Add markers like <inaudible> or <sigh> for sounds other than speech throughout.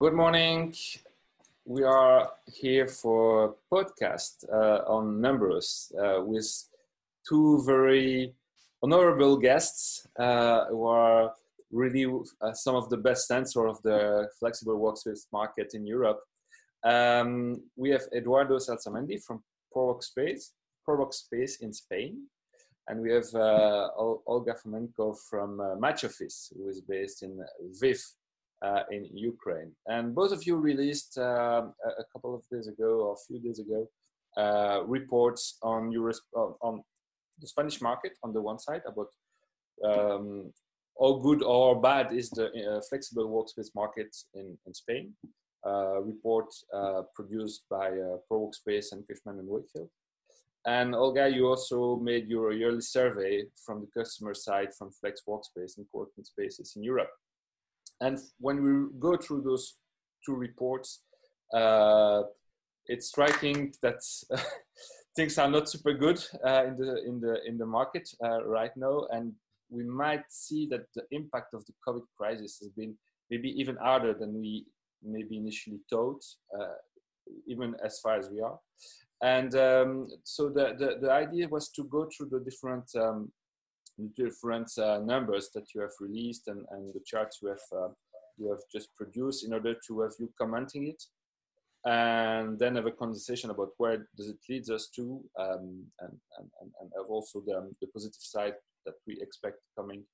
Good morning. We are here for a podcast uh, on numbers uh, with two very honorable guests uh, who are really uh, some of the best sensor of the flexible workspace market in Europe. Um, we have Eduardo Salsamendi from ProWorkspace, ProWorkspace in Spain. And we have uh, Olga Fomenko from uh, MatchOffice, who is based in Lviv, uh, in Ukraine. And both of you released uh, a couple of days ago or a few days ago uh, reports on, Euros- on the Spanish market on the one side about um, how good or bad is the uh, flexible workspace market in, in Spain. Uh, report uh, produced by ProWorkspace and Cushman and Wakefield. And Olga, you also made your yearly survey from the customer side from Flex Workspace and co-working spaces in Europe. And when we go through those two reports, uh, it's striking that <laughs> things are not super good uh, in the in the in the market uh, right now, and we might see that the impact of the COVID crisis has been maybe even harder than we maybe initially thought, uh, even as far as we are. And um, so the, the, the idea was to go through the different um, different uh, numbers that you have released and, and the charts you have uh, you have just produced in order to have you commenting it. And then have a conversation about where does it leads us to um, and, and, and have also the, the positive side that we expect coming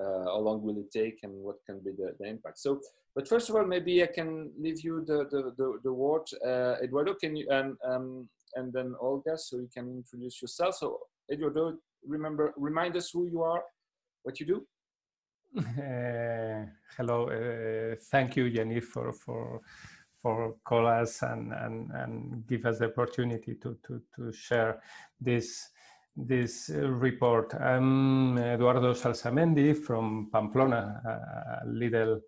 uh, how long will it take and what can be the, the impact. So but first of all maybe i can leave you the the, the, the word. Uh, eduardo can you and um, and then olga so you can introduce yourself. So eduardo remember remind us who you are, what you do. Uh, hello, uh, thank you, Jenny, for for for call us and, and, and give us the opportunity to, to, to share this this report. I'm Eduardo Salsamendi from Pamplona, a little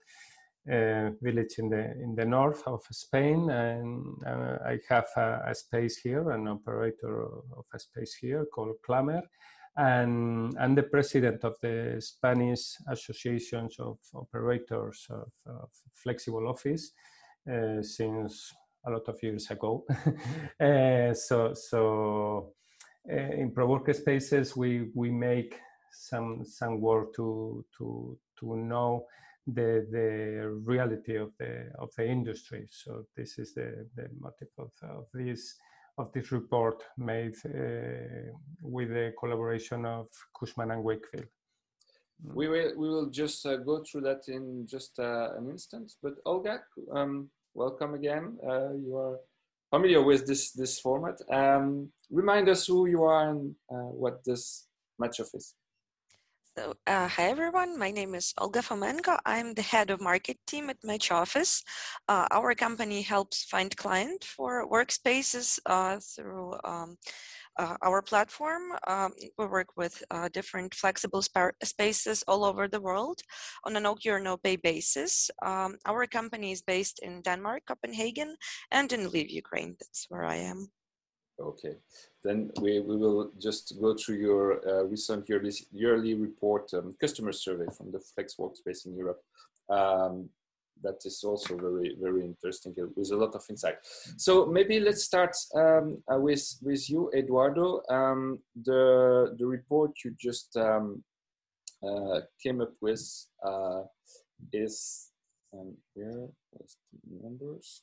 uh, village in the in the north of Spain, and uh, I have a, a, space here, an operator of a space here called Clamer, and I'm the president of the Spanish Associations of Operators of, of Flexible Office uh, since a lot of years ago. <laughs> uh, so, so uh, in ProWork Spaces, we we make some some work to to to know the the reality of the of the industry. So this is the the motive of, of this of this report made uh, with the collaboration of Cushman and Wakefield. We will, we will just uh, go through that in just uh, an instant. But Olga, um, welcome again. Uh, you are familiar with this, this format. Um, remind us who you are and uh, what this MatchOffice is. So, uh, hi everyone. My name is Olga Fomenko. I'm the head of market team at MatchOffice. Uh, our company helps find client for workspaces uh, through um, uh, our platform. Um, we work with uh, different flexible spaces all over the world on a no cure, no pay basis. Um, our company is based in Denmark, Copenhagen, and in Lviv, Ukraine. That's where I am. Okay, then we, we will just go through your uh, recent yearly, yearly report um, customer survey from the Flex Workspace in Europe. Um, that is also very, very interesting with a lot of insight. So maybe let's start um, uh, with, with you, Eduardo. Um, the, the report you just um, uh, came up with uh, is um, here, numbers.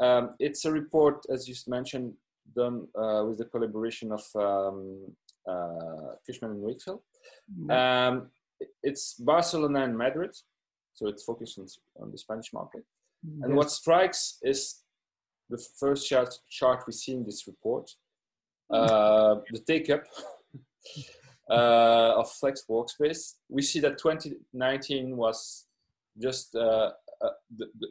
Um, it's a report, as you mentioned, done uh, with the collaboration of um, uh, Cushman and Wakefield. Mm-hmm. Um, it's Barcelona and Madrid, so it's focused on, on the Spanish market. Mm-hmm. And what strikes is the first chart, chart we see in this report, mm-hmm. uh, the take up <laughs> uh, of Flex Workspace. We see that 2019 was just uh, uh, the, the,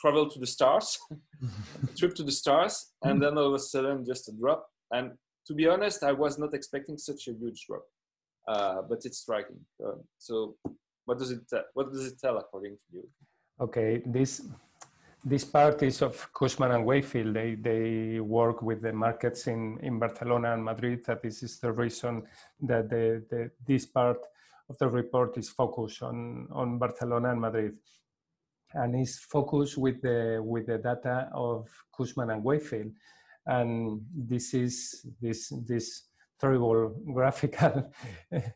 travel to the stars, <laughs> trip to the stars, and then all of a sudden just a drop. And to be honest, I was not expecting such a huge drop, uh, but it's striking. Uh, so, what does it what does it tell according to you? Okay, this this part is of Cushman and Wakefield. They they work with the markets in in Barcelona and Madrid. That this is the reason that the, the this part of the report is focused on on Barcelona and Madrid and is focused with the with the data of Cushman and Wakefield, and this is this this terrible <laughs> graphical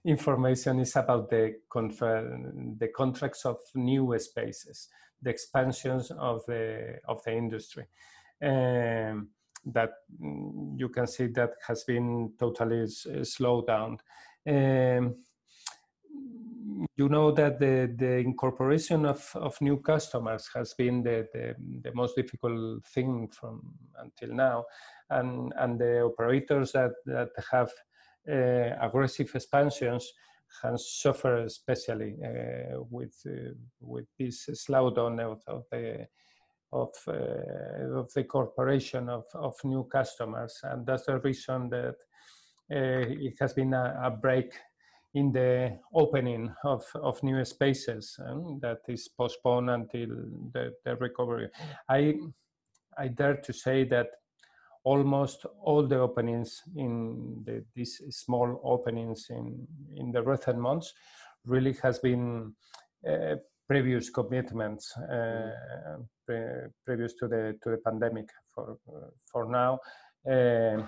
information is about the contra- the contracts of new spaces, the expansions of the of the industry. Um, that you can see that has been totally slowed down. Um, you know that the, the incorporation of, of new customers has been the, the, the, most difficult thing from until now. And, and the operators that, that have uh, aggressive expansions has suffered especially uh, with, uh, with this slowdown of, of the of, uh, of the corporation of, of new customers. And that's the reason that uh, it has been a, a break in the opening of, of new spaces um, that is postponed until the, the recovery. I, I dare to say that almost all the openings in the, these small openings in, in the recent months really has been uh, previous commitments uh, pre previous to the to the pandemic for for now uh,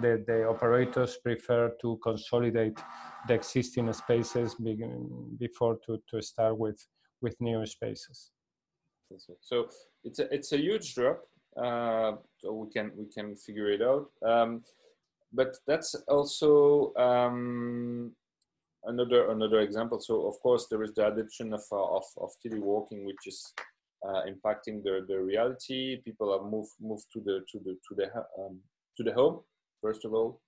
the, the operators prefer to consolidate the existing spaces before to, to start with with new spaces. So it's a, it's a huge drop. Uh, so we can we can figure it out. Um, but that's also um, another another example. So of course there is the adoption of uh, of, of teleworking, which is uh, impacting the, the reality. People have moved moved to the to the to the um, to the home first of all,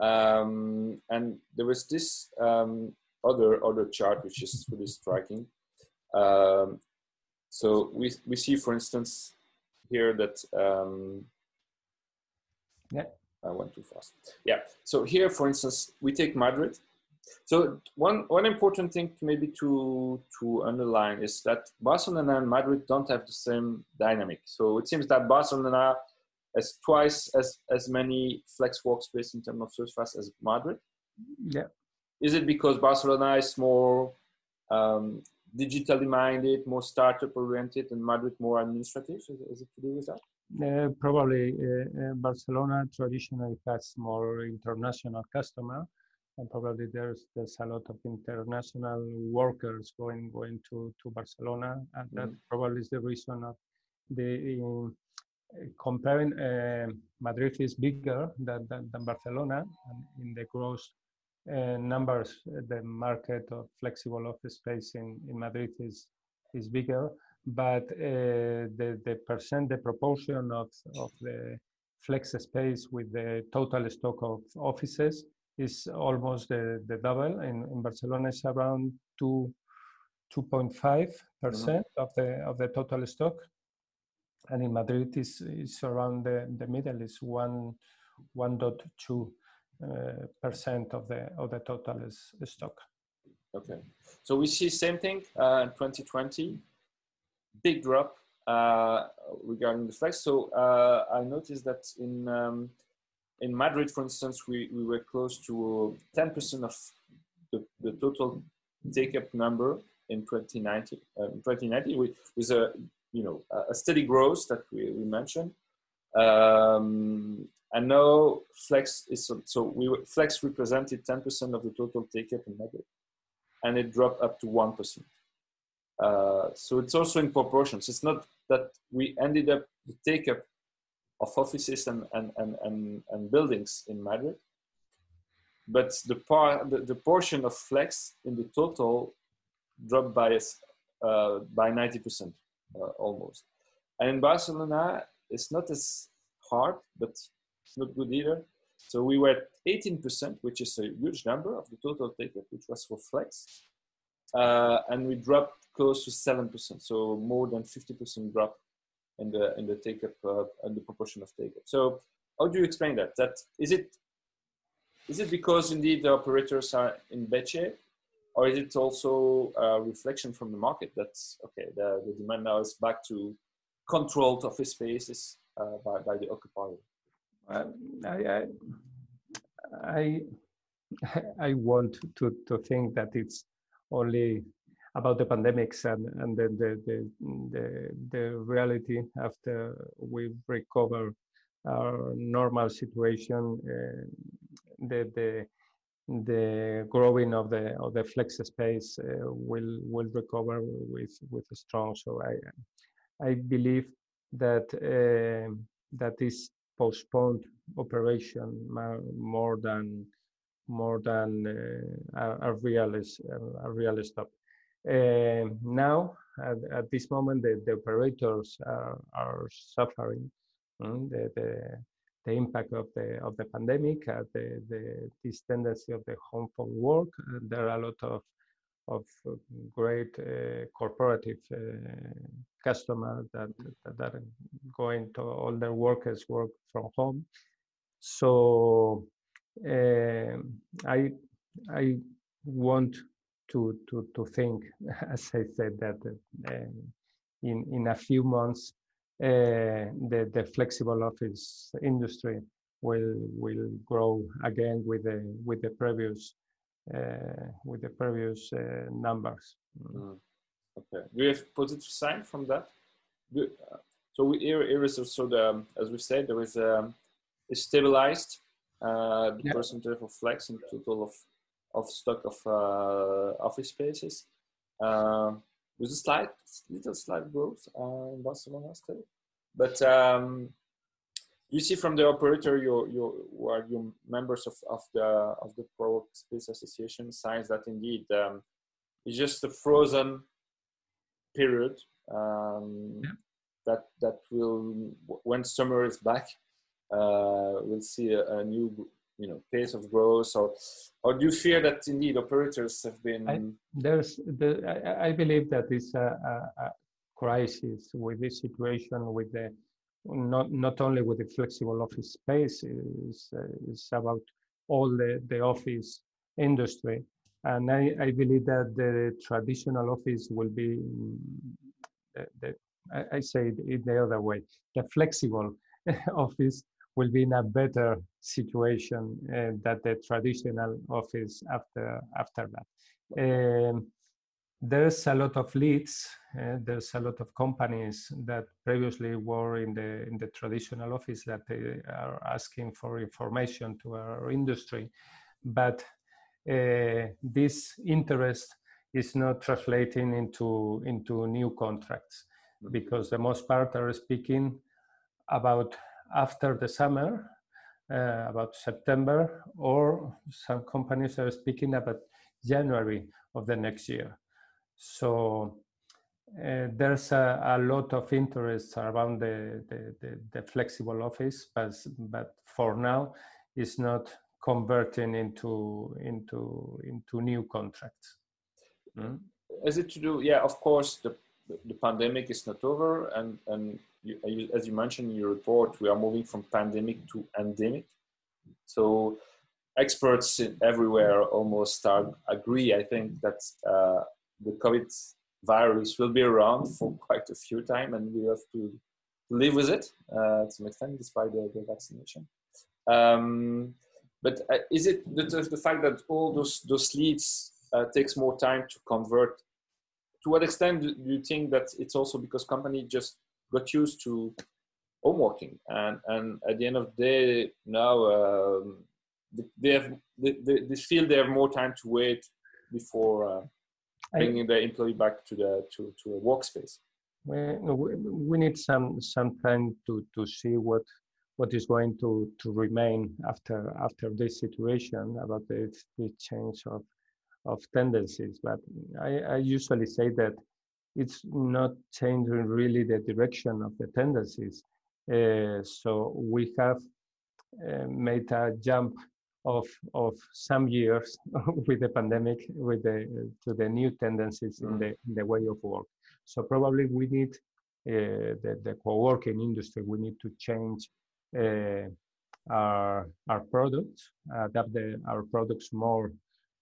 um, and there was this um, other other chart which is really striking. Um, so we we see, for instance, here that um, yeah. I went too fast. Yeah. So here, for instance, we take Madrid. So one one important thing maybe to to underline is that Barcelona and Madrid don't have the same dynamic. So it seems that Barcelona has twice as as many flex workspace in terms of surface as Madrid. Yeah. Is it because Barcelona is more um, digitally minded, more startup oriented, and Madrid more administrative? Is, is it to do with that? Uh, probably uh, uh, Barcelona traditionally has more international customer, and probably there's there's a lot of international workers going going to to Barcelona, and that mm. probably is the reason of the um, comparing uh, Madrid is bigger than, than, than, Barcelona, and in the gross uh, numbers, the market of flexible office space in, in Madrid is is bigger, but uh, the the percent, the proportion of of the flex space with the total stock of offices is almost the, the double. In, in Barcelona, it's around two. 2.5 percent mm-hmm. of the of the total stock and in Madrid is is around the, the middle is one 1.2 uh, percent of the of the total is, stock. Okay, so we see same thing uh, in 2020, big drop uh, regarding the flex. So uh, I noticed that in um, in Madrid, for instance, we, we were close to 10% of the, the total take up number in 2019. Um, 2019 with, with a you know a steady growth that we, we mentioned. Um, and now Flex is so we Flex represented 10% of the total take up in Madrid, and it dropped up to one percent. Uh, so it's also in proportions. It's not that we ended up the take up of offices and, and, and, and, and buildings in Madrid, but the, par, the, the portion of flex in the total dropped by, uh, by 90% uh, almost. And in Barcelona, it's not as hard, but it's not good either. So we were at 18%, which is a huge number of the total take-up, which was for Flex. Uh, and we dropped close to 7%, so more than 50% drop in the in the take-up uh, and the proportion of take-up. So how do you explain that? That is it is it because indeed the operators are in shape or is it also a reflection from the market that's okay the, the demand now is back to controlled office spaces uh, by, by the occupier uh, I, I, <laughs> I want to, to think that it's only about the pandemics and, and the, the, the, the, the reality after we recover our normal situation, uh, the, the, the growing of the of the flex space uh, will will recover with with a strong. So I I believe that uh, that is postponed operation more than more than uh, a, a real a real stop. Uh, now, at, at, this moment, the, the operators are, are suffering mm, the, the, the, impact of the of the pandemic, uh, the, the this tendency of the home for work. there are a lot of of great uh, corporative uh, customers that, that are going to all their workers work from home. So uh, I I want to to to think, <laughs> as I said, that uh, in in a few months uh, the the flexible office industry will will grow again with the with the previous uh, with the previous uh, numbers. Mm. Okay. Do you have positive sign from that? Uh, so we, here, here is also the, as we said, there is a, um, a stabilized uh, the yeah. percentage of flex in total of of stock of uh, office spaces. Uh, with a slight, little slight growth uh, in Barcelona still, but um, you see from the operator, your your are your members of, of the of the Pro Space Association signs that indeed um, it's just a frozen period um, yeah. that that will when summer is back uh, we'll see a, a, new you know pace of growth. Or or do you fear that indeed operators have been I, there's the, I, I, believe that is a, a, a, crisis with this situation with the not not only with the flexible office space is about all the the office industry. And I, I believe that the traditional office will be the, the I, I say it the other way the flexible <laughs> office will be in a better situation uh, than the traditional office after after that. Um, there's a lot of leads. Uh, there's a lot of companies that previously were in the in the traditional office that they are asking for information to our industry, but uh, this interest is not translating into into new contracts mm-hmm. because the most part are speaking about after the summer, uh, about September, or some companies are speaking about January of the next year. So uh, there's a, a, lot of interest around the, the, the, the, flexible office, but, but for now, it's not converting into into into new contracts. Mm? Is it to do? Yeah, of course, the the pandemic is not over, and and you, as you mentioned in your report, we are moving from pandemic to endemic. So experts everywhere almost are, agree, I think, that uh, the COVID virus will be around for quite a few time and we have to live with it uh, to some extent despite the, the vaccination. Um, but uh, is it the, the, fact that all those, those leads uh, takes more time to convert? To what extent do you think that it's also because company just got used to home working? And and at the end of the day now um, they have they, they, feel they have more time to wait before uh, bringing the employee back to the to, to a workspace. We, we need some some time to to see what what is going to to remain after after this situation about the, the change of of tendencies but I, I usually say that it's not changing really the direction of the tendencies. Uh, so we have uh, made a jump of of some years <laughs> with the pandemic with the to the new tendencies in mm. the in the way of work. So probably we need uh, the the co-working industry. We need to change uh, our our products, adapt the, our products more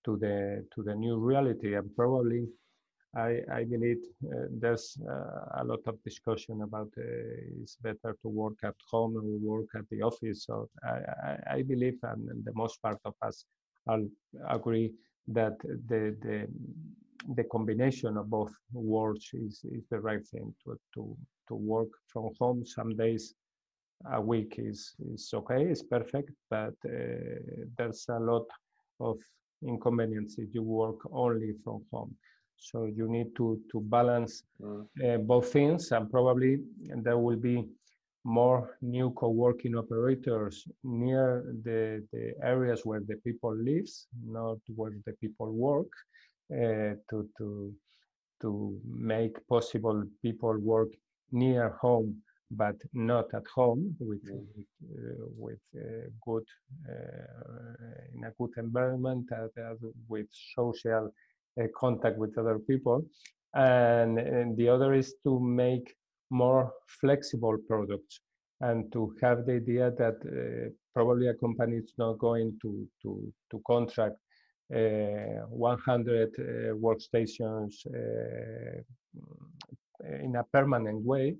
to the to the new reality, and probably I, I believe uh, there's uh, a lot of discussion about uh, it's better to work at home or work at the office. So I, I, I believe, and the most part of us all agree that the, the the combination of both worlds is, is the right thing to, to, to work from home some days a week is, is okay, it's perfect, but uh, there's a lot of inconvenience if you work only from home. So you need to, to balance mm. uh, both things and probably there will be more new co-working operators near the, the areas where the people lives, not where the people work, uh, to, to, to make possible people work near home but not at home with mm. with, uh, with uh, good uh, in a good environment with social uh, contact with other people and, and, the other is to make more flexible products and to have the idea that uh, probably a company is not going to to to contract uh, 100 workstations in a permanent way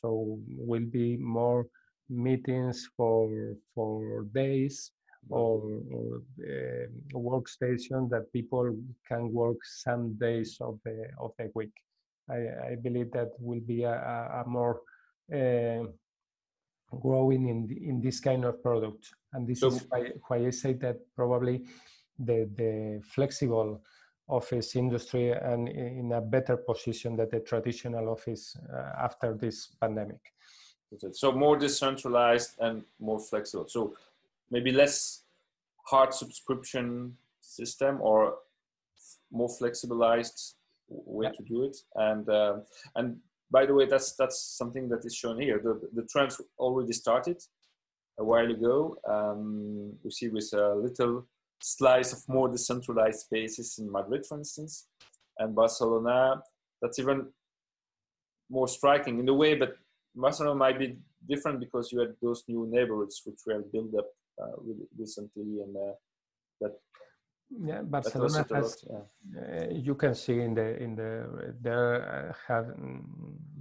so will be more meetings for for days or, or uh, workstation that people can work some days of the of the week. I, I believe that will be a, a more uh, growing in in this kind of product, and this so, is why, why I say that probably the the flexible office industry and in a better position than the traditional office uh, after this pandemic. So more decentralized and more flexible. So maybe less hard subscription system or more flexibilized way yeah. to do it. And uh, and by the way, that's that's something that is shown here. The the trends already started a while ago. Um, we see with a little slice of more decentralized spaces in Madrid, for instance, and Barcelona. That's even more striking in a way, but Barcelona might be different because you had those new neighborhoods which were built up uh, recently, and uh, that yeah, Barcelona has. Lot, yeah. Uh, you can see in the in the there uh, have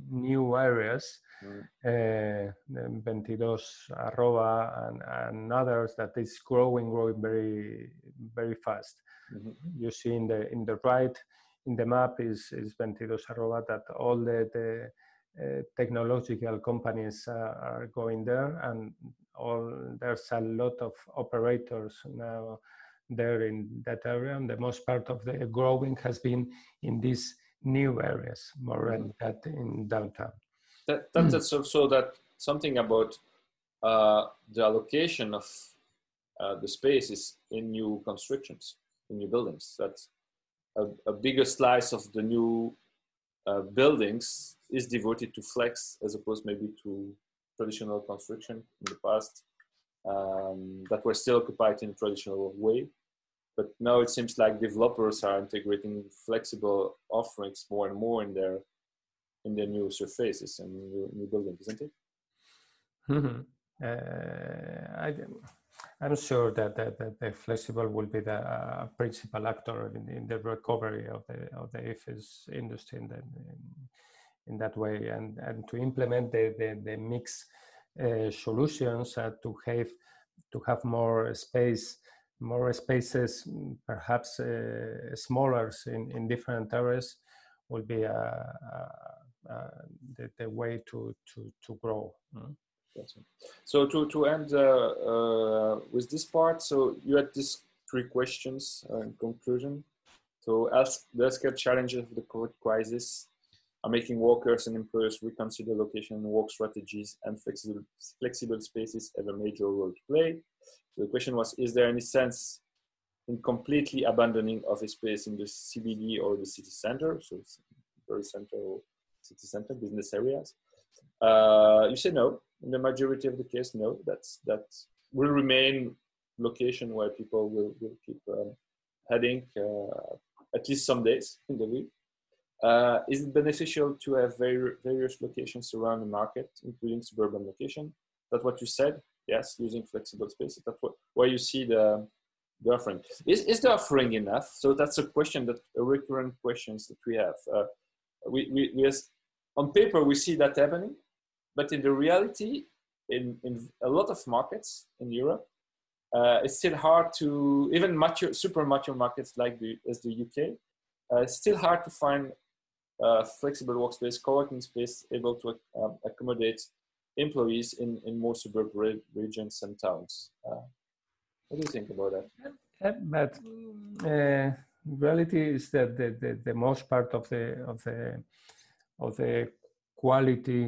new areas, mm. uh, 22 arroba and, and others that is growing, growing very very fast. Mm-hmm. You see in the in the right in the map is is 22 arroba that all the, the uh, technological companies uh, are going there and all there's a lot of operators now there in that area. And the most part of the growing has been in these new areas, more than mm-hmm. that in downtown. That, that's also that something about uh, the allocation of uh, the spaces in new constructions, in new buildings. That a, a bigger slice of the new uh, buildings is devoted to flex as opposed maybe to traditional construction in the past um, that were still occupied in a traditional way but now it seems like developers are integrating flexible offerings more and more in their in their new surfaces and new, new buildings, isn't it? Mm-hmm. Uh, I, I'm sure that, that, that, the flexible will be the uh, principal actor in, in, the recovery of the of the IFES industry in, the, in, in, that way, and and to implement the the, the mix uh, solutions uh, to have to have more space more spaces, perhaps uh, smaller in, in different areas, will be uh, uh, uh, the, the way to, to, to grow. Mm. So to, to end uh, uh, with this part, so you had these three questions in conclusion. So ask the healthcare challenges of the COVID crisis are making workers and employers reconsider location work strategies and flexible, flexible spaces have a major role to play. So the question was, is there any sense in completely abandoning office space in the CBD or the city center? So it's very central city center, business areas. Uh, you say no. In the majority of the case, no. That's that will remain location where people will, will keep um, heading uh, at least some days in the week. Uh, is it beneficial to have various locations around the market, including suburban location? That's what you said. Yes, using flexible spaces. That's what, where you see the, the offering. Is, is the offering enough? So that's a question that a recurrent questions that we have. Uh, we, we, we has, on paper we see that happening, but in the reality, in, in a lot of markets in Europe, uh, it's still hard to even mature, super mature markets like the as the UK uh, it's still hard to find a flexible workspace, co-working space able to um, accommodate employees in, in more suburban re- regions and towns. Uh, what do you think about that? but uh, reality is that the, the, the, most part of the of the of the quality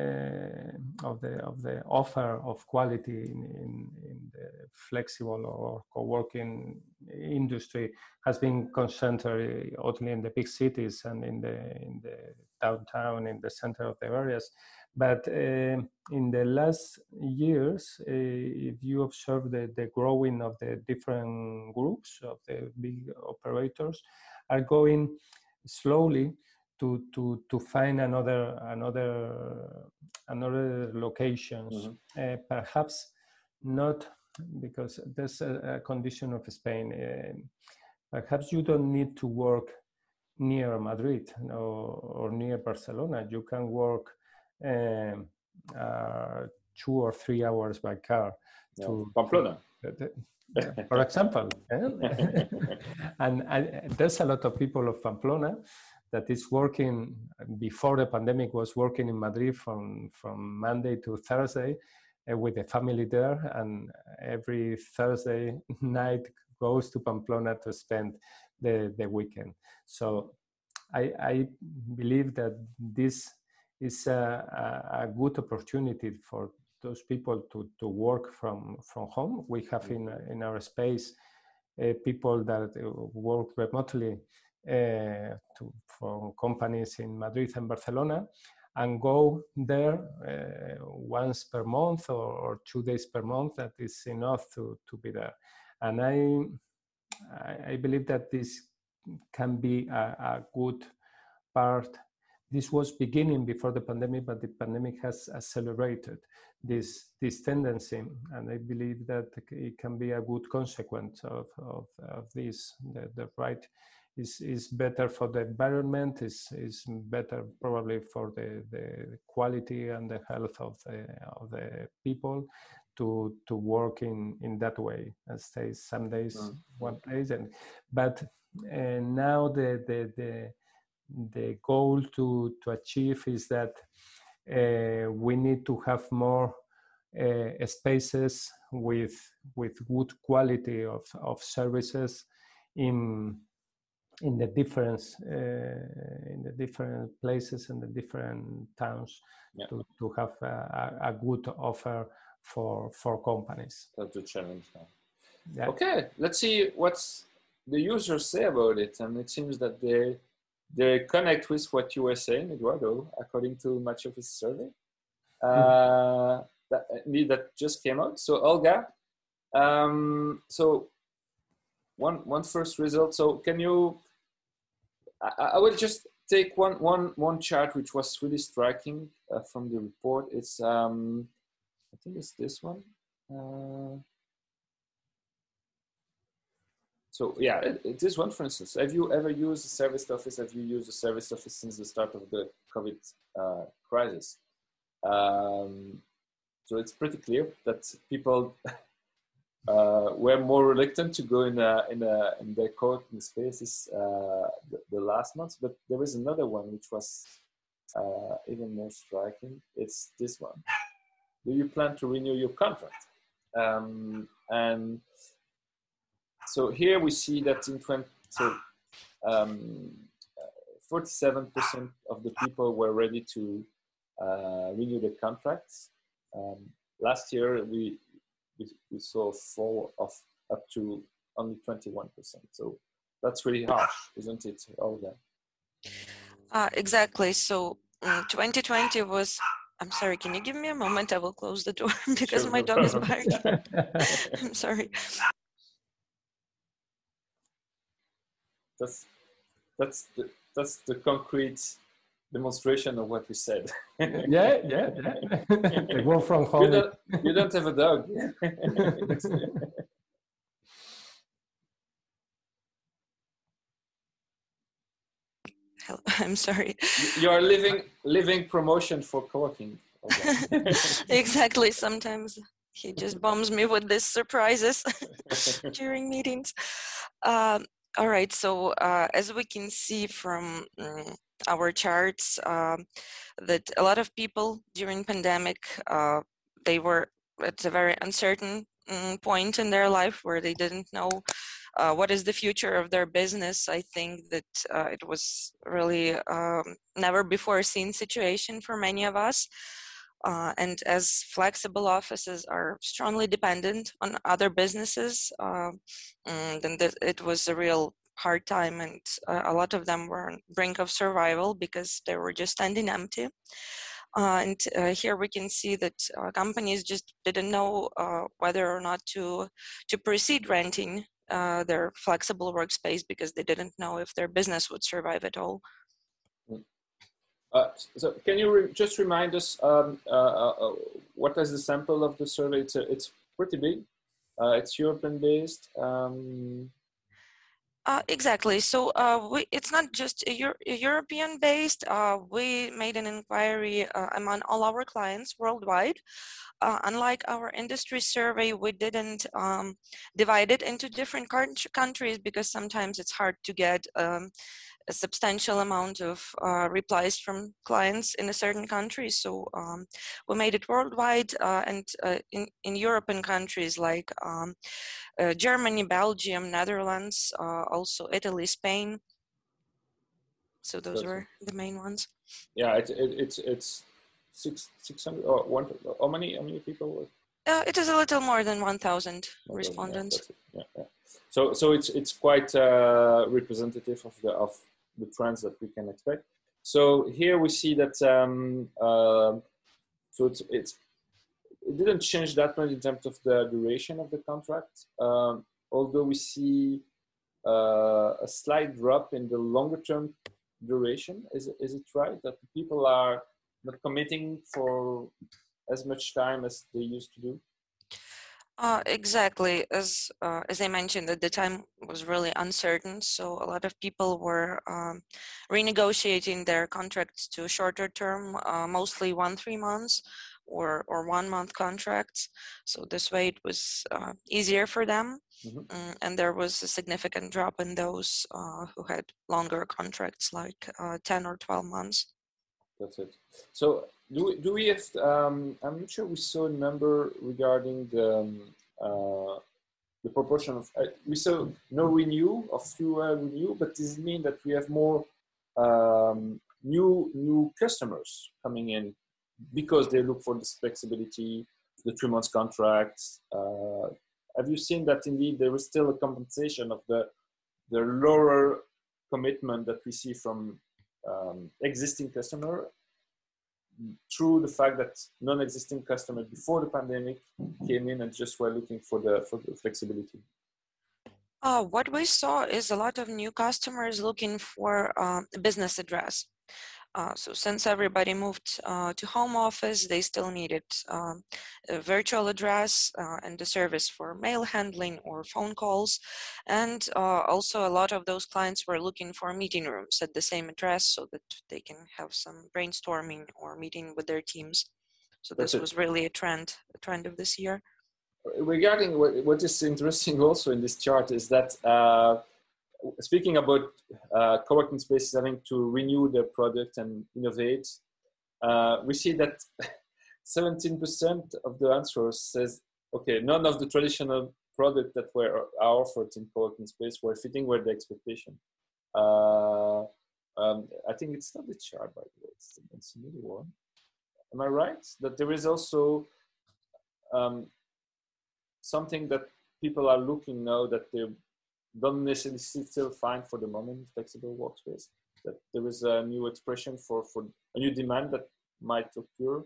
uh, of the of the offer of quality in, in, in, the flexible or co-working industry has been concentrated only in the big cities and in the in the downtown in the center of the areas. But uh, in the last years, uh, if you observe the, the growing of the different groups of the big operators, are going slowly to to to find another another another locations. Mm-hmm. Uh, perhaps not because there's a, a condition of Spain. Uh, perhaps you don't need to work near Madrid or, or near Barcelona. You can work um, uh, two or three hours by car yeah. to Pamplona. for example, <laughs> <laughs> and, and, there's a lot of people of Pamplona that is working before the pandemic was working in Madrid from from Monday to Thursday uh, with the family there, and every Thursday <laughs> night goes to Pamplona to spend the the weekend. So I, I believe that this is a, a, good opportunity for those people to, to work from, from home. We have in, in our space uh, people that uh, work remotely to, from companies in Madrid and Barcelona and go there uh, once per month or, or, two days per month. That is enough to, to be there. And I, I believe that this can be a, a good part this was beginning before the pandemic, but the pandemic has accelerated this this tendency, and I believe that it can be a good consequence of of, of this. The, the right is is better for the environment, is is better probably for the the quality and the health of the of the people to to work in in that way and stay some days mm. one place and but uh, now the the the the goal to, to achieve is that uh, we need to have more uh, spaces with with good quality of, of services in in the different uh, in the different places and the different towns yeah. to, to have a, a, good offer for for companies. That's the challenge now. Yeah. Okay, let's see what's the users say about it, and it seems that they they connect with what you were saying, Eduardo, according to MatchOffice survey. Uh, that, that just came out. So Olga, um, so one one first result. So can you? I, I, will just take one one one chart which was really striking uh, from the report. It's um, I think it's this one. Uh, so yeah, it, it is one, for instance. Have you ever used a service office? Have you used a service office since the start of the COVID uh, crisis? Um, so it's pretty clear that people <laughs> uh, were more reluctant to go in a, in, a, in their co-working spaces uh, the, the, last months. But there is another one which was uh, even more striking. It's this one. Do you plan to renew your contract? Um, and so here we see that in 20, so um, 47% of the people were ready to uh, renew the contracts. Um, last year we, we, we saw a fall of up to only 21%. So that's really harsh, isn't it, Olga? Uh, exactly. So um, 2020 was I'm sorry, can you give me a moment? I will close the door <laughs> because sure, my dog is barking. <laughs> I'm sorry. that's that's the, that's the concrete demonstration of what we said. <laughs> yeah, yeah, yeah. <laughs> they go from home. You don't, you don't have a dog. <laughs> I'm sorry. You are living living promotion for co-working. exactly. Sometimes he just bombs me with these surprises during meetings. Um, All right. So uh, as we can see from um, our charts, uh, that a lot of people during pandemic uh, they were at a very uncertain um, point in their life where they didn't know uh, what is the future of their business. I think that uh, it was really um, never before seen situation for many of us. Uh, and as flexible offices are strongly dependent on other businesses, uh, mm, then th- it was a real hard time, and uh, a lot of them were on brink of survival because they were just standing empty. Uh, and uh, here we can see that uh, companies just didn't know whether or not to to proceed renting their flexible workspace because they didn't know if their business would survive at all. Uh, so can you re just remind us um, uh, uh, what is the sample of the survey? It's, it's pretty big. it's European based. Um, uh, exactly. So uh, we, it's not just Euro European based. Uh, we made an inquiry among all our clients worldwide. unlike our industry survey, we didn't um, divide it into different countries because sometimes it's hard to get um, a substantial amount of uh, replies from clients in a certain country. So um, we made it worldwide uh, and uh, in, in European countries like um, uh, Germany, Belgium, Netherlands, uh, also Italy, Spain. So those That's were the main ones. Yeah, it, it, it's it's six six hundred or one. How many how many people were? Uh, it is a little more than one thousand respondents. Yeah, yeah, So so it's it's quite uh, representative of the of the trends that we can expect. So here we see that um, uh, so it's, it's it didn't change that much in terms of the duration of the contract, um, although we see uh, a slight drop in the longer term duration. Is, is it right that people are not committing for as much time as they used to do? Uh, exactly. As uh, as I mentioned, at the time was really uncertain, so a lot of people were um, renegotiating their contracts to shorter term, uh, mostly one three months or or one month contracts. So this way, it was uh, easier for them, mm-hmm. um, and there was a significant drop in those uh, who had longer contracts, like uh, ten or twelve months. That's it. So do we, do we have, um, I'm not sure we saw a number regarding the, um, uh, the proportion of, uh, we saw no renew or fewer renew, but does it mean that we have more um, new, new customers coming in because they look for this flexibility, the three months contracts? Uh, have you seen that indeed there is still a compensation of the, the lower commitment that we see from um, existing customer through the fact that non-existing customers before the pandemic came in and just were looking for the for the flexibility? Uh, what we saw is a lot of new customers looking for uh, a business address. Uh, so since everybody moved uh, to home office, they still needed um, a virtual address uh, and a service for mail handling or phone calls. And uh, also a lot of those clients were looking for meeting rooms at the same address so that they can have some brainstorming or meeting with their teams. So this was really a trend, a trend of this year. Regarding what, what is interesting <laughs> also in this chart is that uh, speaking about uh, co-working spaces having to renew their product and innovate, uh, we see that <laughs> 17% of the answers says, okay, none of the traditional products that were offered in co-working space were fitting with the expectation. Uh, um, I think it's not the chart, by the way, it's, it's another one. Am I right? That there is also um, something that people are looking now that they don't necessarily still find for the moment flexible workspace. That there is a new expression for, for a new demand that might occur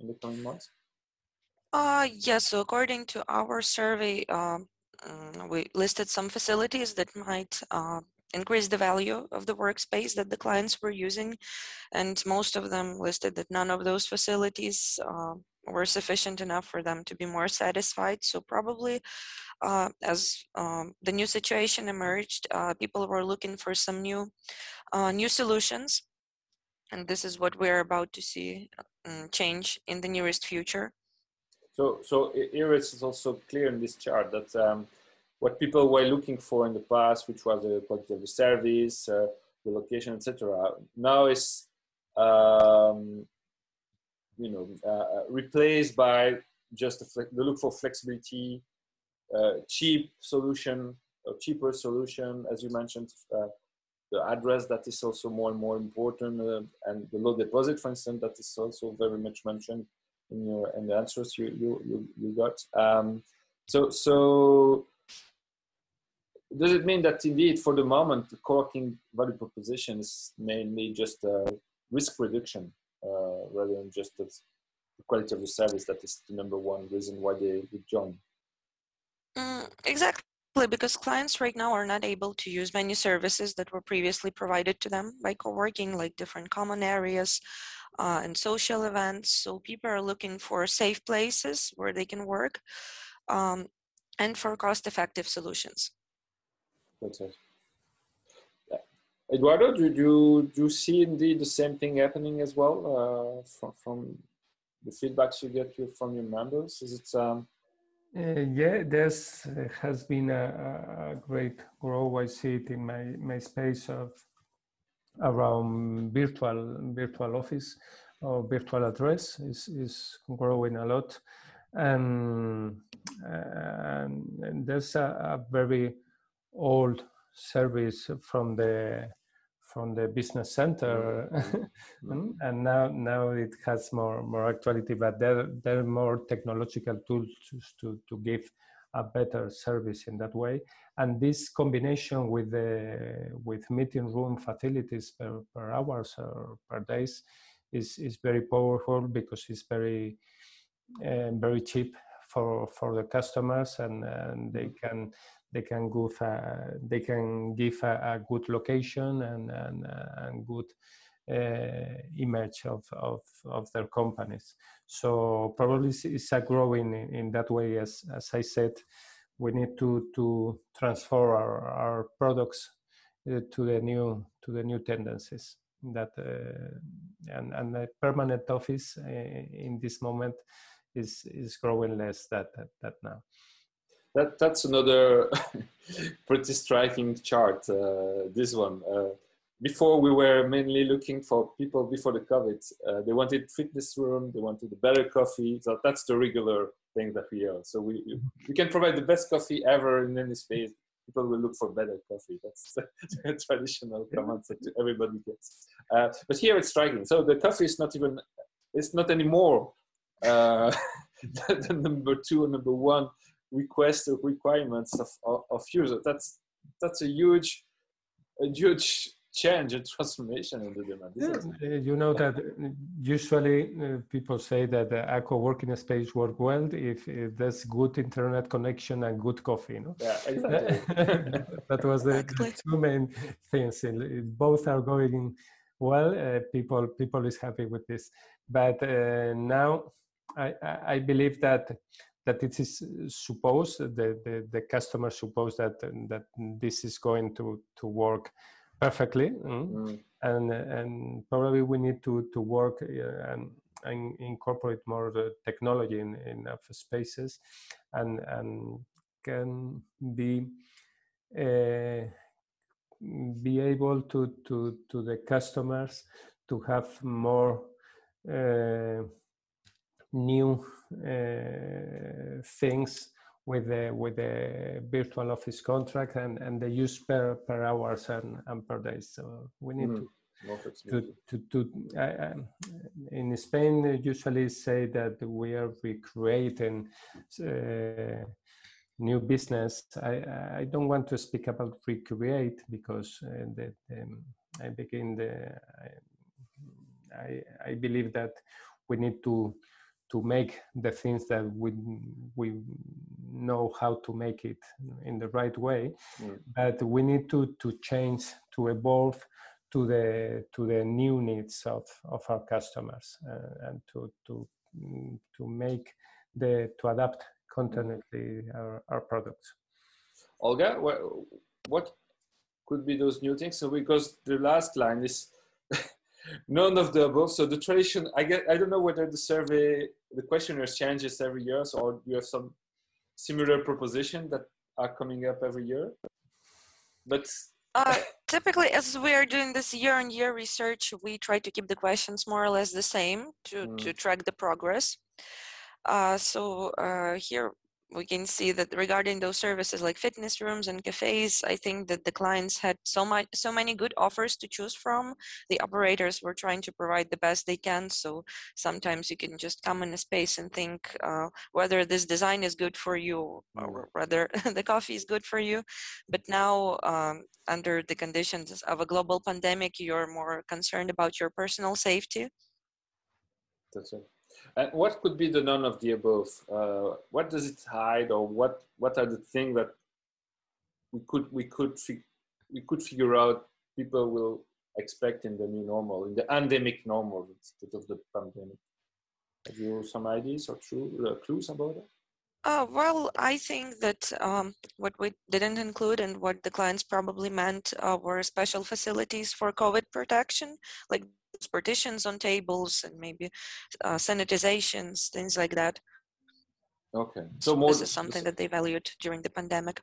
in the coming months? Uh, yes, so according to our survey, um, mm, we listed some facilities that might uh, increase the value of the workspace that the clients were using. And most of them listed that none of those facilities uh, were sufficient enough for them to be more satisfied. So probably uh, as um, the new situation emerged, uh, people were looking for some new, uh, new solutions. And this is what we're about to see um, change in the nearest future. So, so here it's also clear in this chart that um, what people were looking for in the past, which was the quality of the service, uh, the location, etc. Now is um, you know uh, replaced by just the, the look for flexibility, uh, cheap solution, cheaper solution, as you mentioned. Uh, the address that is also more and more important, uh, and the low deposit, for instance, that is also very much mentioned in your in the answers you you you, got. Um, so so does it mean that indeed for the moment the co-working value proposition is mainly just risk reduction uh, rather than just the quality of the service that is the number one reason why they would join. Mm, exactly because clients right now are not able to use many services that were previously provided to them by co-working like different common areas uh, and social events. So people are looking for safe places where they can work um, and for cost-effective solutions. That's it. Eduardo, do you, do you see indeed the same thing happening as well uh, from, from the feedbacks you get from your members? Is it? Um... Uh, yeah, there's has been a, a, great growth. I see it in my my space of around virtual virtual office or virtual address is is growing a lot, and, and, and there's a, a very old service from the from the business center <laughs> mm-hmm. mm-hmm. and now now it has more more actuality but there there are more technological tools to to give a better service in that way and this combination with the with meeting room facilities per, per hours or per days is is very powerful because it's very uh, very cheap for for the customers and, and they mm-hmm. can they can give a, they can give a, a good location and and, and good uh, image of, of of their companies. So probably it's a growing in, in that way. As as I said, we need to to transfer our, our products uh, to the new to the new tendencies that uh, and and the permanent office uh, in this moment is is growing less that that, that now that that's another <laughs> pretty striking chart. Uh, this one. Uh, before we were mainly looking for people before the COVID. Uh, they wanted fitness room. They wanted a better coffee. So that's the regular thing that we are. So we we can provide the best coffee ever in any space. People will look for better coffee. That's <laughs> the traditional comment that everybody gets. Uh, but here it's striking. So the coffee is not even. It's not anymore. Uh, <laughs> the number two and number one request or requirements of, of, of users. That's that's a huge a huge change and <laughs> transformation in the demand. Yeah, uh, you know that uh, usually uh, people say that the eco working space work well if, if, there's good internet connection and good coffee. No? Yeah, exactly. <laughs> that was the, the, <laughs> two main things. Both are going well. Uh, people people is happy with this, but uh, now I, I believe that that it is supposed the, the, the customer suppose that that this is going to to work perfectly mm? Mm. and and probably we need to to work uh, and, and incorporate more the technology in in spaces and and can be uh, be able to to to the customers to have more uh, new uh, things with the with the virtual office contract and and the use per per hours and, and per day so we need mm. to to, to, to uh, in Spain usually say that we are recreating uh, new business. I, I don't want to speak about recreate because uh, um, I begin the I, I believe that we need to to make the things that we we know how to make it in the right way. Mm. but we need to to change to evolve to the to the new needs of of our customers uh, and to to to make the to adapt continually our, our products. Olga what, what could be those new things? So because the last line is <laughs> None of the above. So the tradition, I get, I don't know whether the survey, the questionnaire changes every year, so, or you have some similar proposition that are coming up every year. But uh, typically, as we are doing this year-on-year research, we try to keep the questions more or less the same to, mm. to track the progress. Uh, so uh, here we can see that regarding those services like fitness rooms and cafes, I think that the clients had so much, so many good offers to choose from. The operators were trying to provide the best they can. So sometimes you can just come in a space and think uh, whether this design is good for you or whether <laughs> the coffee is good for you. But now, um, under the conditions of a global pandemic, you're more concerned about your personal safety. That's it. And what could be the none of the above? Uh, what does it hide, or what what are the things that we could we could we could figure out people will expect in the new normal, in the endemic normal instead of the pandemic? Have you some ideas or true, uh, clues about it? Uh, well, I think that um, what we didn't include and what the clients probably meant uh, were special facilities for COVID protection, like partitions on tables and maybe uh, sanitizations, things like that. Okay. So more, this is something that they valued during the pandemic.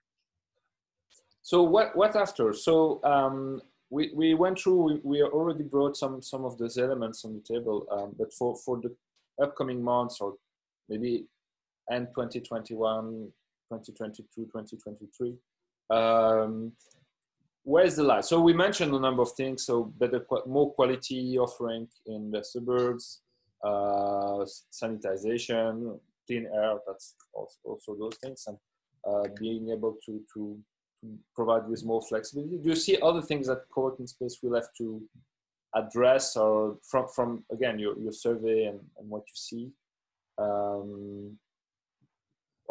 So what what after? So um, we we went through. We, we, already brought some some of those elements on the table, um, but for for the upcoming months or maybe end 2021, 2022, 2023. Um, where's the light? So we mentioned a number of things. So better, more quality offering in the suburbs, uh, sanitization, clean air. That's also, also those things, and uh, being able to, to, provide with more flexibility. Do you see other things that co-working space will have to address, or from from again your your survey and, and what you see? Um,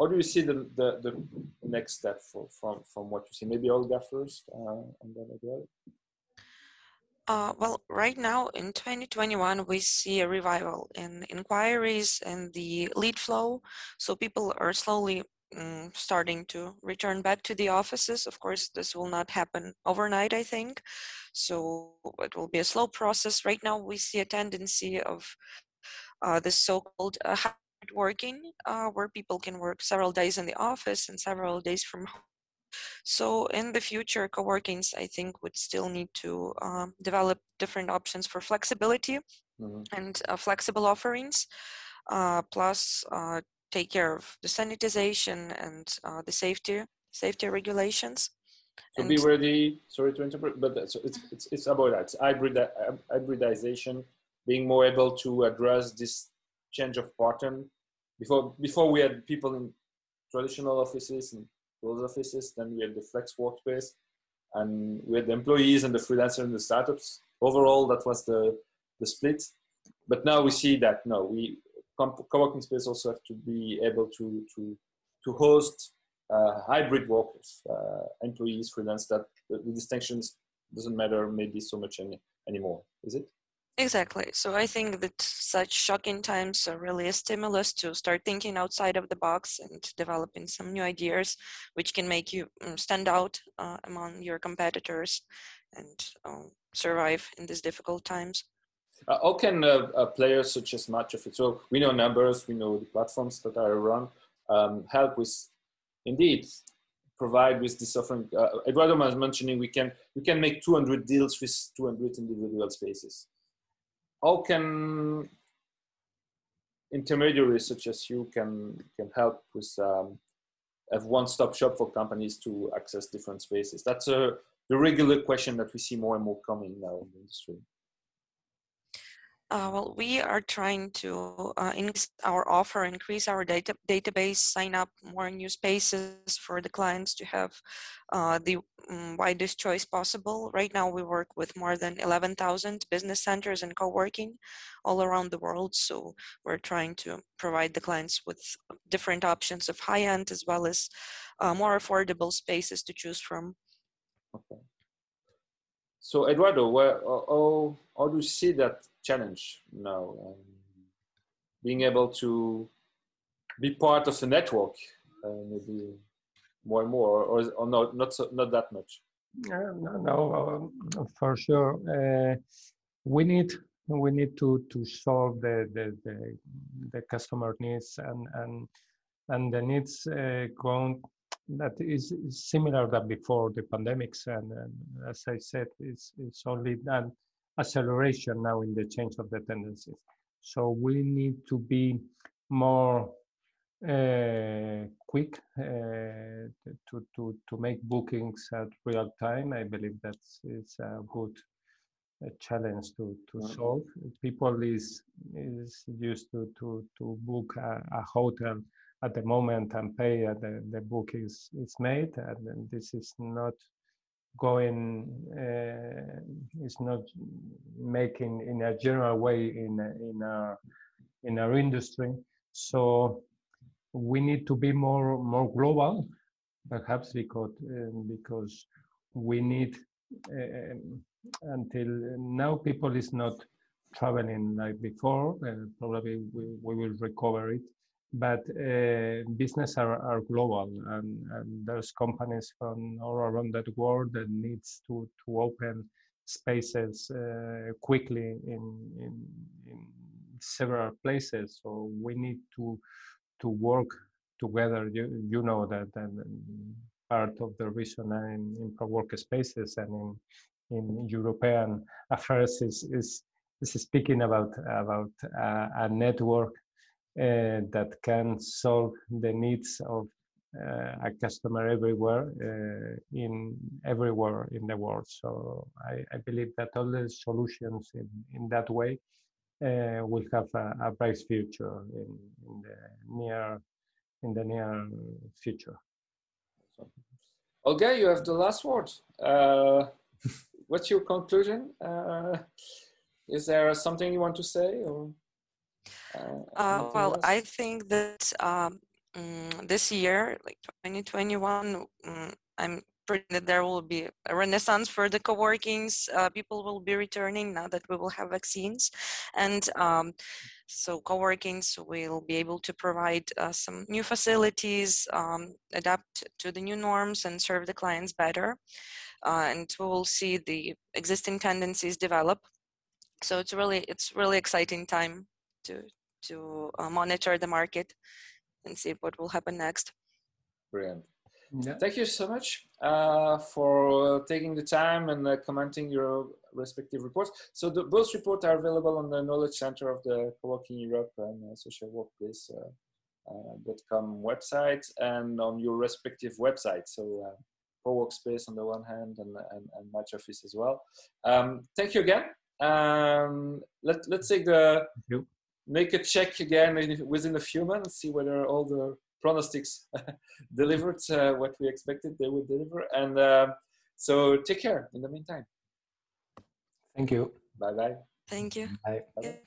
how do you see the, the, the next step for, from, from what you see? Maybe Olga first, uh, and then Eduardo. Uh, well, right now in 2021, we see a revival in inquiries and the lead flow. So people are slowly um, starting to return back to the offices. Of course, this will not happen overnight, I think. So it will be a slow process. Right now, we see a tendency of uh, this so-called uh, working, uh, where people can work several days in the office and several days from home. So in the future, co-workings, I think, would still need to um, develop different options for flexibility mm-hmm. and uh, flexible offerings, uh, plus uh, take care of the sanitization and uh, the safety safety regulations. So and be ready. Sorry to interrupt, but it's it's it's about that it's hybrid hybridization, being more able to address this change of pattern. Before before we had people in traditional offices and closed offices, then we had the flex workspace, and we had the employees and the freelancer and the startups. Overall, that was the the split. But now we see that no, we co-working space also have to be able to to to host uh, hybrid workers, uh, employees, freelance. That the, the distinctions doesn't matter maybe so much any, anymore, is it? Exactly. So I think that such shocking times are really a stimulus to start thinking outside of the box and developing some new ideas, which can make you mm, stand out uh, among your competitors and um, survive in these difficult times. Uh, how can uh, players such as MatchOffice, so we know numbers, we know the platforms that are run, um, help with, indeed, provide with this offering? Uh, Eduardo was mentioning we can we can make 200 deals with 200 individual spaces how can intermediaries such as you can can help with um, have one-stop shop for companies to access different spaces? That's a the regular question that we see more and more coming now in the industry uh, well, we are trying to uh, increase our offer, increase our data database, sign up more new spaces for the clients to have uh, the um, widest choice possible. Right now, we work with more than 11,000 business centers and co-working all around the world. So we're trying to provide the clients with different options of high-end as well as uh, more affordable spaces to choose from. Okay. So Eduardo, where, how, how do you see that challenge now? Um, being able to be part of the network, uh, maybe more and more, or, or not, not, so, not that much? No, no um, for sure. Uh, we need we need to to solve the the, the, the customer needs and and and the needs uh, going that is similar than before the pandemics, and, and as I said, it's it's only an acceleration now in the change of the tendencies. So we need to be more uh, quick uh, to, to, to make bookings at real time. I believe that's it's a good a challenge to, to mm-hmm. solve. People is is used to, to, to book a, a hotel at the moment and pay at the, the book is, is made and this is not going uh, is not making in a general way in in our in our industry. So we need to be more more global perhaps because um, because we need uh, until now people is not traveling like before uh, probably we, we will recover it but uh, business are, are global and, and, there's companies from all around the world that needs to, to open spaces uh, quickly in, in, in, several places. So we need to to work together. You, you know that, that part of the reason in, in work spaces and in, in European affairs is, is, is speaking about about a, a network uh, that can solve the needs of uh, a customer everywhere uh, in everywhere in the world. So I, I, believe that all the solutions in, in that way uh, will have a, a bright future in, in, the near in the near future. Okay, you have the last word. Uh, <laughs> what's your conclusion? Uh, is there something you want to say? Or? Uh, uh, well, else? I think that um, mm, this year, like 2021, mm, I'm pretty that there will be a renaissance for the co-workings. Uh, people will be returning now that we will have vaccines, and um, so co-workings will be able to provide uh, some new facilities, um, adapt to the new norms, and serve the clients better. Uh, and we will see the existing tendencies develop. So it's really it's really exciting time to to uh, monitor the market and see what will happen next. Brilliant. Yeah. Thank you so much uh, for taking the time and uh, commenting your respective reports. So the, both reports are available on the Knowledge Center of the Co-working Europe and uh, Social Workplace. Uh, uh, .com website and on your respective website. So uh, co-workspace on the one hand and, and, and MatchOffice as well. Um, thank you again. Um, let, let's take the make a check again within a few months, see whether all the pronostics <laughs> delivered uh, what we expected they would deliver. And uh, so take care in the meantime. Thank you. Bye bye. Thank you. Bye. Bye.